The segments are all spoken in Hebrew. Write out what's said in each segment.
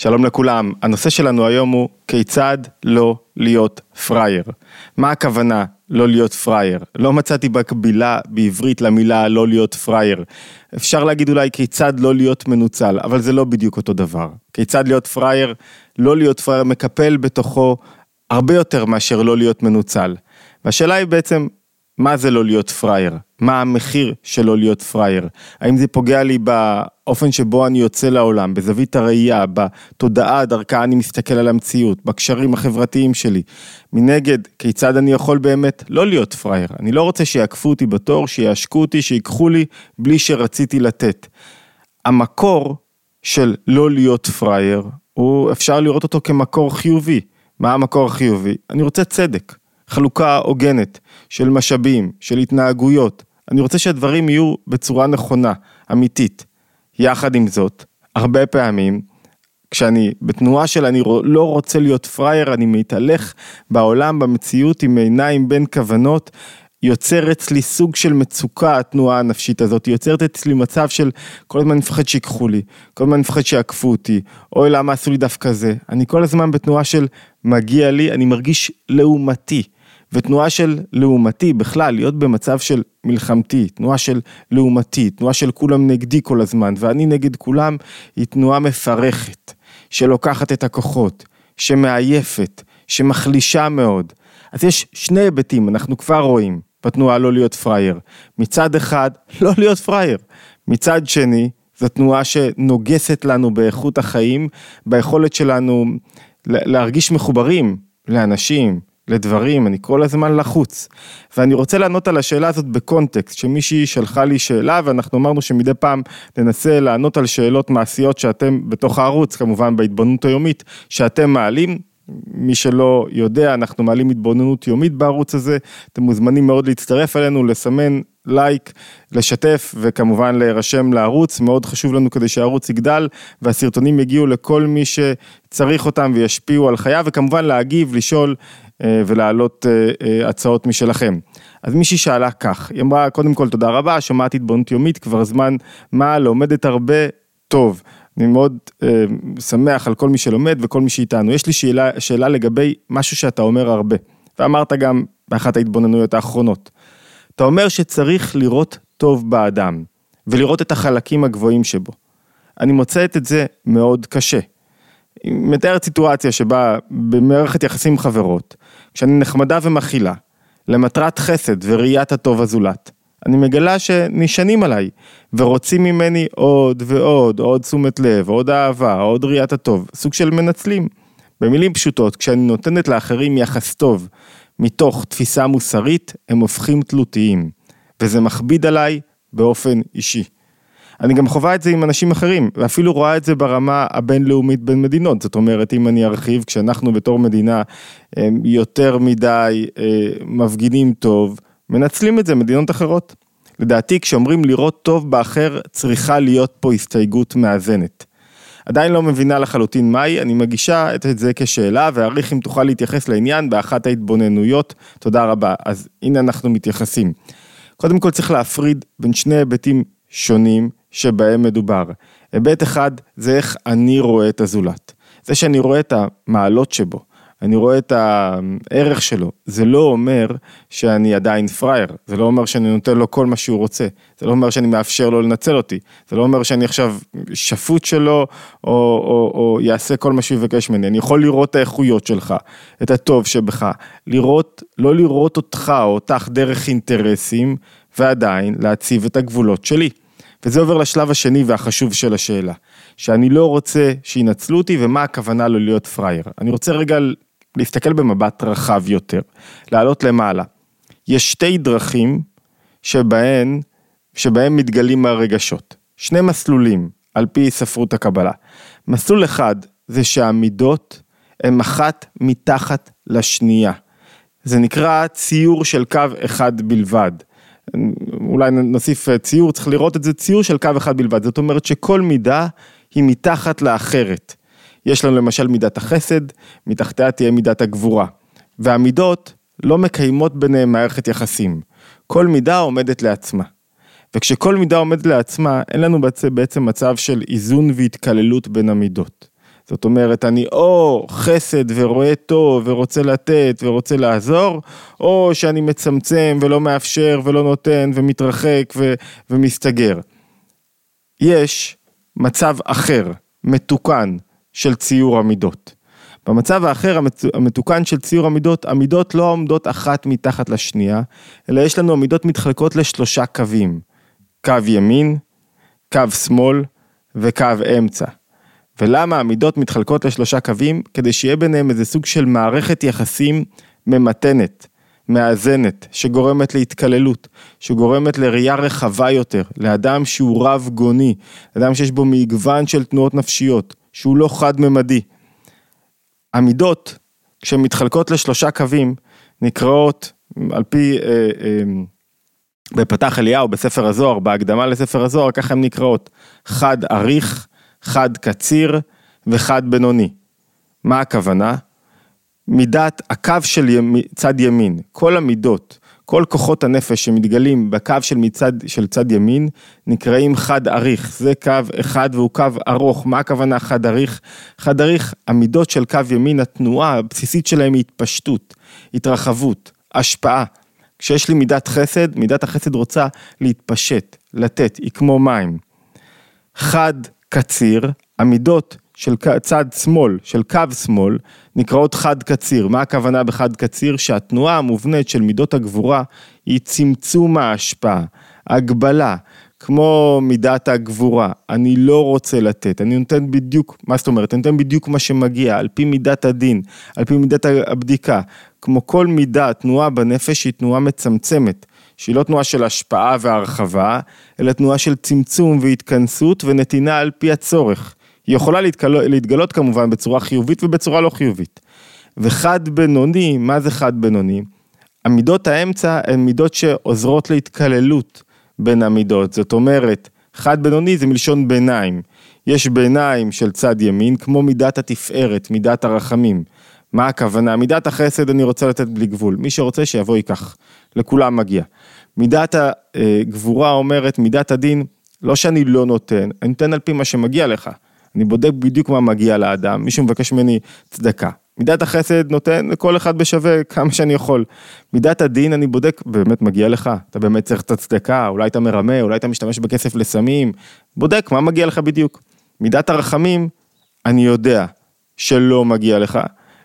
שלום לכולם, הנושא שלנו היום הוא כיצד לא להיות פראייר. מה הכוונה לא להיות פראייר? לא מצאתי מקבילה בעברית למילה לא להיות פראייר. אפשר להגיד אולי כיצד לא להיות מנוצל, אבל זה לא בדיוק אותו דבר. כיצד להיות פראייר, לא להיות פראייר מקפל בתוכו הרבה יותר מאשר לא להיות מנוצל. והשאלה היא בעצם, מה זה לא להיות פראייר? מה המחיר של לא להיות פראייר? האם זה פוגע לי באופן שבו אני יוצא לעולם, בזווית הראייה, בתודעה דרכה אני מסתכל על המציאות, בקשרים החברתיים שלי. מנגד, כיצד אני יכול באמת לא להיות פראייר? אני לא רוצה שיעקפו אותי בתור, שיעשקו אותי, שיקחו לי בלי שרציתי לתת. המקור של לא להיות פראייר, הוא אפשר לראות אותו כמקור חיובי. מה המקור החיובי? אני רוצה צדק. חלוקה הוגנת של משאבים, של התנהגויות. אני רוצה שהדברים יהיו בצורה נכונה, אמיתית. יחד עם זאת, הרבה פעמים, כשאני בתנועה של אני לא רוצה להיות פראייר, אני מתהלך בעולם, במציאות עם עיניים בין כוונות, יוצר אצלי סוג של מצוקה התנועה הנפשית הזאת, יוצרת אצלי מצב של כל הזמן מפחד שיקחו לי, כל הזמן מפחד שיעקפו אותי, אוי למה עשו לי דווקא זה, אני כל הזמן בתנועה של מגיע לי, אני מרגיש לעומתי. ותנועה של לעומתי בכלל, להיות במצב של מלחמתי, תנועה של לעומתי, תנועה של כולם נגדי כל הזמן, ואני נגד כולם, היא תנועה מפרכת, שלוקחת את הכוחות, שמעייפת, שמחלישה מאוד. אז יש שני היבטים, אנחנו כבר רואים בתנועה לא להיות פראייר. מצד אחד, לא להיות פראייר. מצד שני, זו תנועה שנוגסת לנו באיכות החיים, ביכולת שלנו להרגיש מחוברים לאנשים, לדברים, אני כל הזמן לחוץ. ואני רוצה לענות על השאלה הזאת בקונטקסט, שמישהי שלחה לי שאלה ואנחנו אמרנו שמדי פעם ננסה לענות על שאלות מעשיות שאתם בתוך הערוץ, כמובן בהתבוננות היומית, שאתם מעלים. מי שלא יודע, אנחנו מעלים התבוננות יומית בערוץ הזה, אתם מוזמנים מאוד להצטרף אלינו, לסמן לייק, לשתף וכמובן להירשם לערוץ, מאוד חשוב לנו כדי שהערוץ יגדל והסרטונים יגיעו לכל מי שצריך אותם וישפיעו על חייו וכמובן להגיב, לשאול אה, ולהעלות אה, אה, הצעות משלכם. אז מישהי שאלה כך, היא אמרה קודם כל תודה רבה, שומעת התבוננות יומית כבר זמן מה, לומדת הרבה, טוב. אני מאוד אה, שמח על כל מי שלומד וכל מי שאיתנו. יש לי שאלה, שאלה לגבי משהו שאתה אומר הרבה, ואמרת גם באחת ההתבוננויות האחרונות. אתה אומר שצריך לראות טוב באדם, ולראות את החלקים הגבוהים שבו. אני מוצאת את זה מאוד קשה. מתארת סיטואציה שבה במערכת יחסים חברות, כשאני נחמדה ומכילה, למטרת חסד וראיית הטוב הזולת, אני מגלה שנשענים עליי, ורוצים ממני עוד ועוד, עוד תשומת לב, עוד אהבה, עוד ראיית הטוב, סוג של מנצלים. במילים פשוטות, כשאני נותנת לאחרים יחס טוב, מתוך תפיסה מוסרית, הם הופכים תלותיים, וזה מכביד עליי באופן אישי. אני גם חווה את זה עם אנשים אחרים, ואפילו רואה את זה ברמה הבינלאומית בין מדינות. זאת אומרת, אם אני ארחיב, כשאנחנו בתור מדינה יותר מדי אה, מפגינים טוב, מנצלים את זה מדינות אחרות. לדעתי, כשאומרים לראות טוב באחר, צריכה להיות פה הסתייגות מאזנת. עדיין לא מבינה לחלוטין מהי, אני מגישה את זה כשאלה, ואעריך אם תוכל להתייחס לעניין באחת ההתבוננויות. תודה רבה. אז הנה אנחנו מתייחסים. קודם כל צריך להפריד בין שני היבטים שונים שבהם מדובר. היבט אחד זה איך אני רואה את הזולת. זה שאני רואה את המעלות שבו, אני רואה את הערך שלו, זה לא אומר שאני עדיין פראייר, זה לא אומר שאני נותן לו כל מה שהוא רוצה, זה לא אומר שאני מאפשר לו לנצל אותי, זה לא אומר שאני עכשיו שפוט שלו, או, או, או יעשה כל מה שהוא יבקש ממני, אני יכול לראות את האיכויות שלך, את הטוב שבך, לראות, לא לראות אותך או אותך דרך אינטרסים, ועדיין להציב את הגבולות שלי. וזה עובר לשלב השני והחשוב של השאלה, שאני לא רוצה שינצלו אותי ומה הכוונה לא להיות פראייר. אני רוצה רגע להסתכל במבט רחב יותר, לעלות למעלה. יש שתי דרכים שבהן, שבהן מתגלים הרגשות. שני מסלולים, על פי ספרות הקבלה. מסלול אחד זה שהמידות הן אחת מתחת לשנייה. זה נקרא ציור של קו אחד בלבד. אולי נוסיף ציור, צריך לראות את זה ציור של קו אחד בלבד. זאת אומרת שכל מידה היא מתחת לאחרת. יש לנו למשל מידת החסד, מתחתיה תהיה מידת הגבורה. והמידות לא מקיימות ביניהם מערכת יחסים. כל מידה עומדת לעצמה. וכשכל מידה עומדת לעצמה, אין לנו בעצם מצב של איזון והתקללות בין המידות. זאת אומרת, אני או חסד ורואה טוב ורוצה לתת ורוצה לעזור, או שאני מצמצם ולא מאפשר ולא נותן ומתרחק ו- ומסתגר. יש מצב אחר, מתוקן, של ציור המידות. במצב האחר המתוקן של ציור המידות, המידות לא עומדות אחת מתחת לשנייה, אלא יש לנו המידות מתחלקות לשלושה קווים. קו ימין, קו שמאל וקו אמצע. ולמה המידות מתחלקות לשלושה קווים? כדי שיהיה ביניהם איזה סוג של מערכת יחסים ממתנת, מאזנת, שגורמת להתקללות, שגורמת לראייה רחבה יותר, לאדם שהוא רב גוני, אדם שיש בו מגוון של תנועות נפשיות, שהוא לא חד-ממדי. המידות, כשהן מתחלקות לשלושה קווים, נקראות על פי, אה, אה, בפתח אליהו, בספר הזוהר, בהקדמה לספר הזוהר, ככה הן נקראות, חד אריך, חד קציר וחד בינוני. מה הכוונה? מידת הקו של ימ, צד ימין, כל המידות, כל כוחות הנפש שמתגלים בקו של, מצד, של צד ימין נקראים חד אריך, זה קו אחד והוא קו ארוך, מה הכוונה חד אריך? חד אריך, המידות של קו ימין, התנועה הבסיסית שלהם היא התפשטות, התרחבות, השפעה. כשיש לי מידת חסד, מידת החסד רוצה להתפשט, לתת, היא כמו מים. חד קציר, המידות של צד שמאל, של קו שמאל, נקראות חד קציר. מה הכוונה בחד קציר? שהתנועה המובנית של מידות הגבורה היא צמצום ההשפעה, הגבלה, כמו מידת הגבורה. אני לא רוצה לתת, אני נותן בדיוק, מה זאת אומרת? אני נותן בדיוק מה שמגיע, על פי מידת הדין, על פי מידת הבדיקה. כמו כל מידה, תנועה בנפש היא תנועה מצמצמת. שהיא לא תנועה של השפעה והרחבה, אלא תנועה של צמצום והתכנסות ונתינה על פי הצורך. היא יכולה להתגלות, להתגלות כמובן בצורה חיובית ובצורה לא חיובית. וחד בינוני, מה זה חד בינוני? המידות האמצע הן מידות שעוזרות להתקללות בין המידות, זאת אומרת, חד בינוני זה מלשון ביניים. יש ביניים של צד ימין, כמו מידת התפארת, מידת הרחמים. מה הכוונה? מידת החסד אני רוצה לתת בלי גבול, מי שרוצה שיבוא ייקח, לכולם מגיע. מידת הגבורה אומרת, מידת הדין, לא שאני לא נותן, אני נותן על פי מה שמגיע לך. אני בודק בדיוק מה מגיע לאדם, מישהו מבקש ממני צדקה. מידת החסד נותן לכל אחד בשווה כמה שאני יכול. מידת הדין אני בודק, באמת מגיע לך, אתה באמת צריך את הצדקה, אולי אתה מרמה, אולי אתה משתמש בכסף לסמים, בודק מה מגיע לך בדיוק. מידת הרחמים, אני יודע שלא מגיע לך,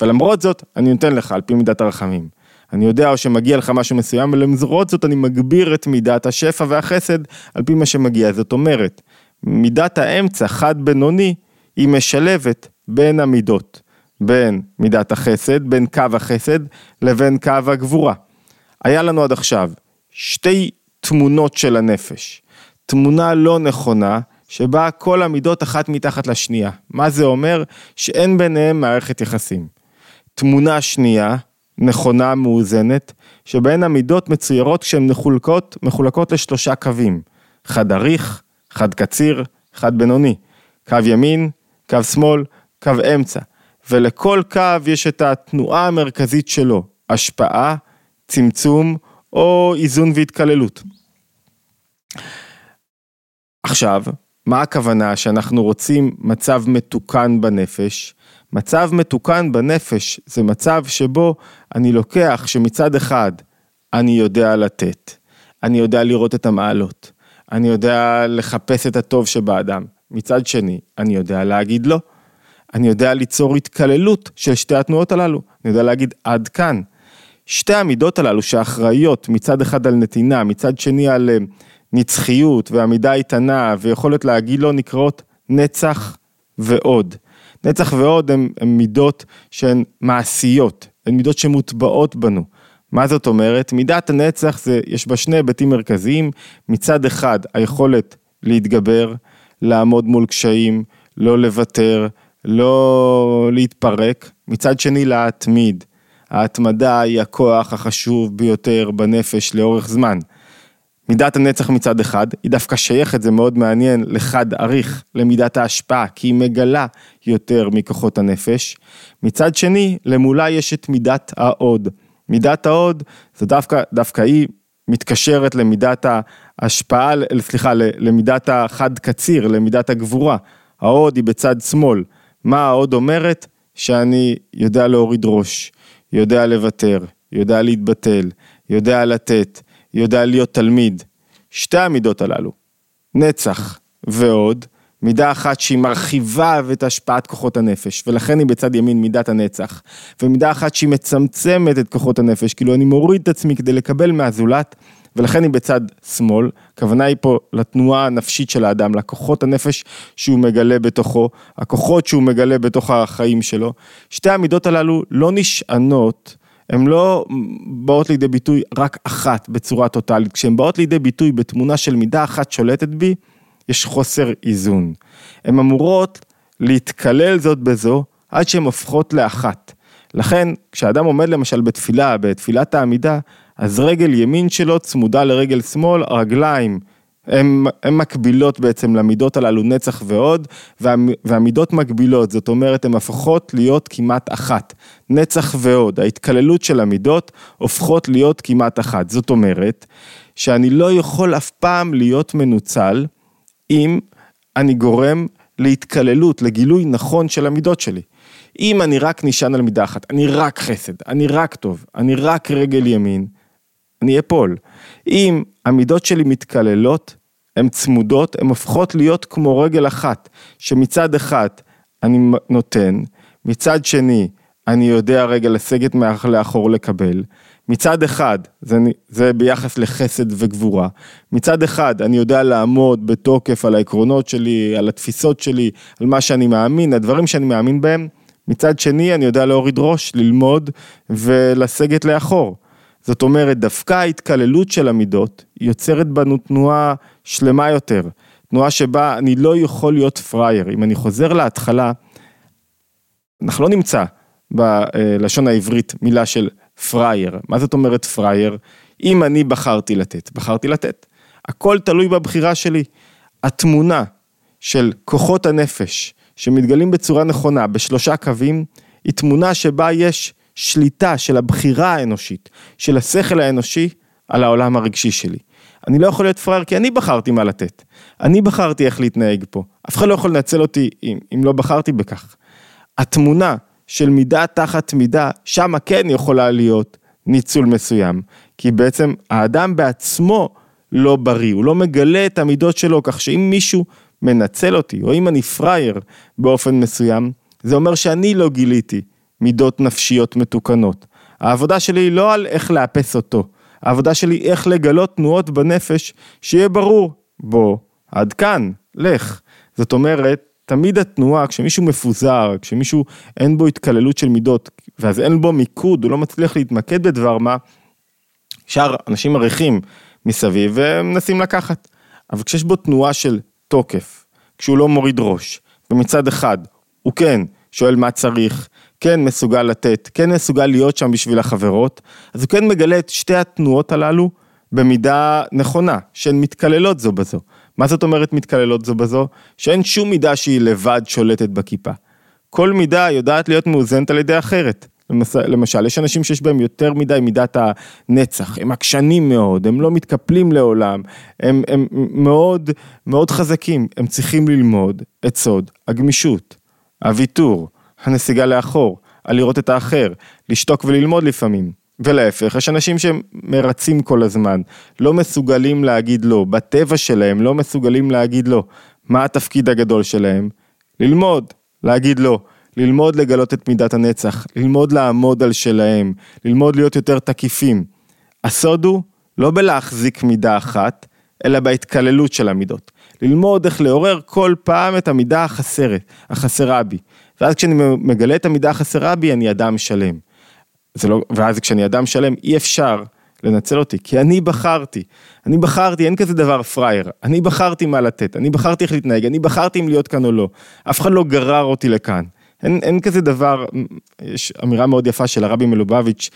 ולמרות זאת, אני נותן לך על פי מידת הרחמים. אני יודע או שמגיע לך משהו מסוים, ולמרות זאת אני מגביר את מידת השפע והחסד על פי מה שמגיע. זאת אומרת, מידת האמצע, חד בינוני, היא משלבת בין המידות, בין מידת החסד, בין קו החסד, לבין קו הגבורה. היה לנו עד עכשיו שתי תמונות של הנפש. תמונה לא נכונה, שבה כל המידות אחת מתחת לשנייה. מה זה אומר? שאין ביניהם מערכת יחסים. תמונה שנייה, נכונה, מאוזנת, שבהן המידות מצוירות כשהן מחולקות, מחולקות לשלושה קווים, חד אריך, חד קציר, חד בינוני, קו ימין, קו שמאל, קו אמצע, ולכל קו יש את התנועה המרכזית שלו, השפעה, צמצום או איזון והתקללות. עכשיו, מה הכוונה שאנחנו רוצים מצב מתוקן בנפש? מצב מתוקן בנפש זה מצב שבו אני לוקח שמצד אחד אני יודע לתת, אני יודע לראות את המעלות, אני יודע לחפש את הטוב שבאדם, מצד שני אני יודע להגיד לא, אני יודע ליצור התקללות של שתי התנועות הללו, אני יודע להגיד עד כאן. שתי המידות הללו שאחראיות מצד אחד על נתינה, מצד שני על אה, נצחיות ועמידה איתנה ויכולת להגיד לא נקראות נצח ועוד. נצח ועוד הן מידות שהן מעשיות, הן מידות שמוטבעות בנו. מה זאת אומרת? מידת הנצח זה, יש בה שני היבטים מרכזיים, מצד אחד היכולת להתגבר, לעמוד מול קשיים, לא לוותר, לא להתפרק, מצד שני להתמיד. ההתמדה היא הכוח החשוב ביותר בנפש לאורך זמן. מידת הנצח מצד אחד, היא דווקא שייכת, זה מאוד מעניין, לחד אריך, למידת ההשפעה, כי היא מגלה יותר מכוחות הנפש. מצד שני, למולה יש את מידת ההוד. מידת ההוד, זה דווקא, דווקא היא מתקשרת למידת ההשפעה, סליחה, למידת החד קציר, למידת הגבורה. ההוד היא בצד שמאל, מה ההוד אומרת? שאני יודע להוריד ראש, יודע לוותר, יודע להתבטל, יודע לתת, יודע להיות תלמיד. שתי המידות הללו, נצח ועוד, מידה אחת שהיא מרחיבה את השפעת כוחות הנפש, ולכן היא בצד ימין מידת הנצח, ומידה אחת שהיא מצמצמת את כוחות הנפש, כאילו אני מוריד את עצמי כדי לקבל מהזולת, ולכן היא בצד שמאל, הכוונה היא פה לתנועה הנפשית של האדם, לכוחות הנפש שהוא מגלה בתוכו, הכוחות שהוא מגלה בתוך החיים שלו. שתי המידות הללו לא נשענות, הן לא באות לידי ביטוי רק אחת בצורה טוטאלית, כשהן באות לידי ביטוי בתמונה של מידה אחת שולטת בי, יש חוסר איזון. הן אמורות להתקלל זאת בזו עד שהן הופכות לאחת. לכן, כשאדם עומד למשל בתפילה, בתפילת העמידה, אז רגל ימין שלו צמודה לרגל שמאל, הרגליים הן מקבילות בעצם למידות הללו נצח ועוד, וה, והמידות מקבילות, זאת אומרת הן הפכות להיות כמעט אחת. נצח ועוד, ההתקללות של המידות הופכות להיות כמעט אחת. זאת אומרת שאני לא יכול אף פעם להיות מנוצל אם אני גורם להתקללות, לגילוי נכון של המידות שלי. אם אני רק נשען על מידה אחת, אני רק חסד, אני רק טוב, אני רק רגל ימין, אני אפול. אם המידות שלי מתקללות, הן צמודות, הן הופכות להיות כמו רגל אחת, שמצד אחד אני נותן, מצד שני אני יודע רגע לסגת לאחור לקבל, מצד אחד, זה, זה ביחס לחסד וגבורה, מצד אחד אני יודע לעמוד בתוקף על העקרונות שלי, על התפיסות שלי, על מה שאני מאמין, הדברים שאני מאמין בהם, מצד שני אני יודע להוריד ראש, ללמוד ולסגת לאחור. זאת אומרת, דווקא ההתקללות של המידות יוצרת בנו תנועה שלמה יותר, תנועה שבה אני לא יכול להיות פראייר. אם אני חוזר להתחלה, אנחנו לא נמצא בלשון העברית מילה של פראייר. מה זאת אומרת פראייר? אם אני בחרתי לתת, בחרתי לתת. הכל תלוי בבחירה שלי. התמונה של כוחות הנפש שמתגלים בצורה נכונה בשלושה קווים, היא תמונה שבה יש שליטה של הבחירה האנושית, של השכל האנושי על העולם הרגשי שלי. אני לא יכול להיות פראייר כי אני בחרתי מה לתת. אני בחרתי איך להתנהג פה. אף אחד לא יכול לנצל אותי אם, אם לא בחרתי בכך. התמונה של מידה תחת מידה, שמה כן יכולה להיות ניצול מסוים. כי בעצם האדם בעצמו לא בריא, הוא לא מגלה את המידות שלו, כך שאם מישהו מנצל אותי, או אם אני פראייר באופן מסוים, זה אומר שאני לא גיליתי מידות נפשיות מתוקנות. העבודה שלי היא לא על איך לאפס אותו, העבודה שלי היא איך לגלות תנועות בנפש, שיהיה ברור, בוא, עד כאן, לך. זאת אומרת, תמיד התנועה, כשמישהו מפוזר, כשמישהו אין בו התקללות של מידות, ואז אין בו מיקוד, הוא לא מצליח להתמקד בדבר מה, שאר אנשים עריכים מסביב ומנסים לקחת. אבל כשיש בו תנועה של תוקף, כשהוא לא מוריד ראש, ומצד אחד, הוא כן שואל מה צריך, כן מסוגל לתת, כן מסוגל להיות שם בשביל החברות, אז הוא כן מגלה את שתי התנועות הללו במידה נכונה, שהן מתקללות זו בזו. מה זאת אומרת מתקללות זו בזו? שאין שום מידה שהיא לבד שולטת בכיפה. כל מידה יודעת להיות מאוזנת על ידי אחרת. למשל, יש אנשים שיש בהם יותר מדי מידת הנצח, הם עקשנים מאוד, הם לא מתקפלים לעולם, הם, הם מאוד מאוד חזקים, הם צריכים ללמוד את סוד הגמישות, הוויתור, הנסיגה לאחור, על לראות את האחר, לשתוק וללמוד לפעמים. ולהפך, יש אנשים שמרצים כל הזמן, לא מסוגלים להגיד לא, בטבע שלהם לא מסוגלים להגיד לא. מה התפקיד הגדול שלהם? ללמוד, להגיד לא. ללמוד לגלות את מידת הנצח, ללמוד לעמוד על שלהם, ללמוד להיות יותר תקיפים. הסוד הוא לא בלהחזיק מידה אחת, אלא בהתקללות של המידות. ללמוד איך לעורר כל פעם את המידה החסרת, החסרה בי. ואז כשאני מגלה את המידה החסרה בי, אני אדם שלם. זה לא, ואז כשאני אדם שלם אי אפשר לנצל אותי, כי אני בחרתי, אני בחרתי, אין כזה דבר פראייר, אני בחרתי מה לתת, אני בחרתי איך להתנהג, אני בחרתי אם להיות כאן או לא, אף אחד לא גרר אותי לכאן, אין, אין כזה דבר, יש אמירה מאוד יפה של הרבי מלובביץ'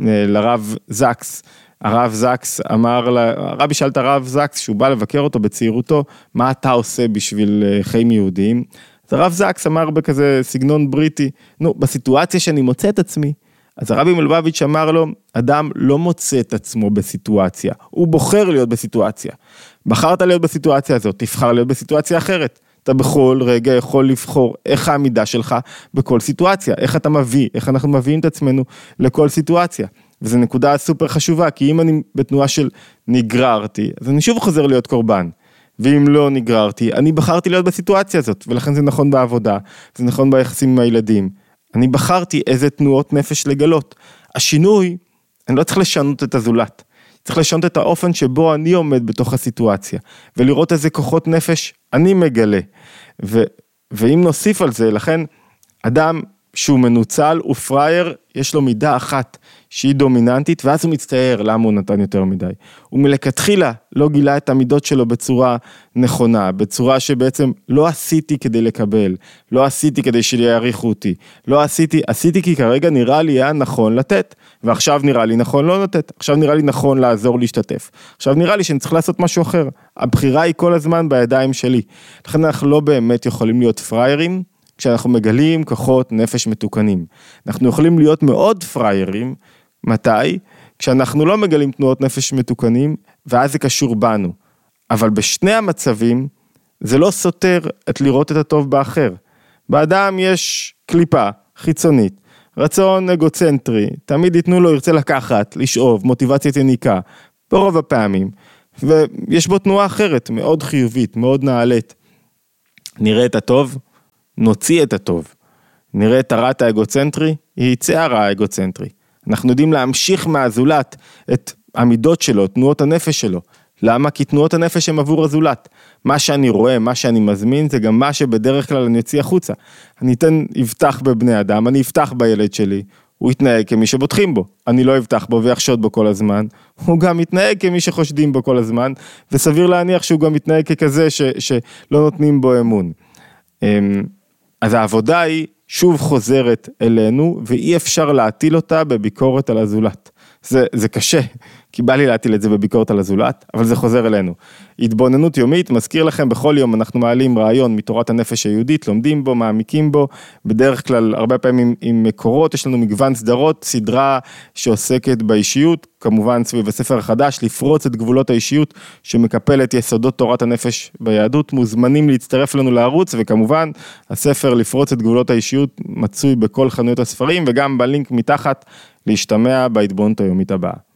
אה, לרב זקס, הרב זקס אמר, הרבי שאל את הרב זקס, שהוא בא לבקר אותו בצעירותו, מה אתה עושה בשביל אה, חיים יהודיים? אז הרב זקס אמר בכזה סגנון בריטי, נו, בסיטואציה שאני מוצא את עצמי, אז הרבי מלובביץ' אמר לו, אדם לא מוצא את עצמו בסיטואציה, הוא בוחר להיות בסיטואציה. בחרת להיות בסיטואציה הזאת, תבחר להיות בסיטואציה אחרת. אתה בכל רגע יכול לבחור איך העמידה שלך בכל סיטואציה, איך אתה מביא, איך אנחנו מביאים את עצמנו לכל סיטואציה. וזו נקודה סופר חשובה, כי אם אני בתנועה של נגררתי, אז אני שוב חוזר להיות קורבן. ואם לא נגררתי, אני בחרתי להיות בסיטואציה הזאת, ולכן זה נכון בעבודה, זה נכון ביחסים עם הילדים. אני בחרתי איזה תנועות נפש לגלות. השינוי, אני לא צריך לשנות את הזולת. צריך לשנות את האופן שבו אני עומד בתוך הסיטואציה, ולראות איזה כוחות נפש אני מגלה. ו, ואם נוסיף על זה, לכן אדם שהוא מנוצל הוא פראייר, יש לו מידה אחת שהיא דומיננטית, ואז הוא מצטער למה הוא נתן יותר מדי. הוא מלכתחילה לא גילה את המידות שלו בצורה נכונה, בצורה שבעצם לא עשיתי כדי לקבל, לא עשיתי כדי שיעריכו אותי, לא עשיתי, עשיתי כי כרגע נראה לי היה נכון לתת, ועכשיו נראה לי נכון לא לתת, עכשיו נראה לי נכון לעזור להשתתף, עכשיו נראה לי שאני צריך לעשות משהו אחר. הבחירה היא כל הזמן בידיים שלי. לכן אנחנו לא באמת יכולים להיות פראיירים. כשאנחנו מגלים כוחות נפש מתוקנים. אנחנו יכולים להיות מאוד פראיירים, מתי? כשאנחנו לא מגלים תנועות נפש מתוקנים, ואז זה קשור בנו. אבל בשני המצבים, זה לא סותר את לראות את הטוב באחר. באדם יש קליפה חיצונית, רצון אגוצנטרי, תמיד ייתנו לו, ירצה לקחת, לשאוב, מוטיבציית יניקה, ברוב הפעמים. ויש בו תנועה אחרת, מאוד חיובית, מאוד נעלית. נראה את הטוב, נוציא את הטוב. נראה את הרעת האגוצנטרי, יצא הרע האגוצנטרי. אנחנו יודעים להמשיך מהזולת את המידות שלו, תנועות הנפש שלו. למה? כי תנועות הנפש הם עבור הזולת. מה שאני רואה, מה שאני מזמין, זה גם מה שבדרך כלל אני אוציא החוצה. אני אתן, אבטח בבני אדם, אני אבטח בילד שלי, הוא יתנהג כמי שבוטחים בו. אני לא אבטח בו ויחשוד בו כל הזמן, הוא גם יתנהג כמי שחושדים בו כל הזמן, וסביר להניח שהוא גם יתנהג ככזה ש, שלא נותנים בו אמון. אז העבודה היא שוב חוזרת אלינו, ואי אפשר להטיל אותה בביקורת על הזולת. זה, זה קשה, כי בא לי להטיל את זה בביקורת על הזולת, אבל זה חוזר אלינו. התבוננות יומית, מזכיר לכם, בכל יום אנחנו מעלים רעיון מתורת הנפש היהודית, לומדים בו, מעמיקים בו, בדרך כלל הרבה פעמים עם מקורות, יש לנו מגוון סדרות, סדרה שעוסקת באישיות, כמובן סביב הספר החדש, לפרוץ את גבולות האישיות, שמקפל את יסודות תורת הנפש ביהדות, מוזמנים להצטרף לנו לערוץ, וכמובן, הספר לפרוץ את גבולות האישיות מצוי בכל חנויות הספרים, וגם בלינק מתחת להשתמע בהתבוננות היומית הבאה.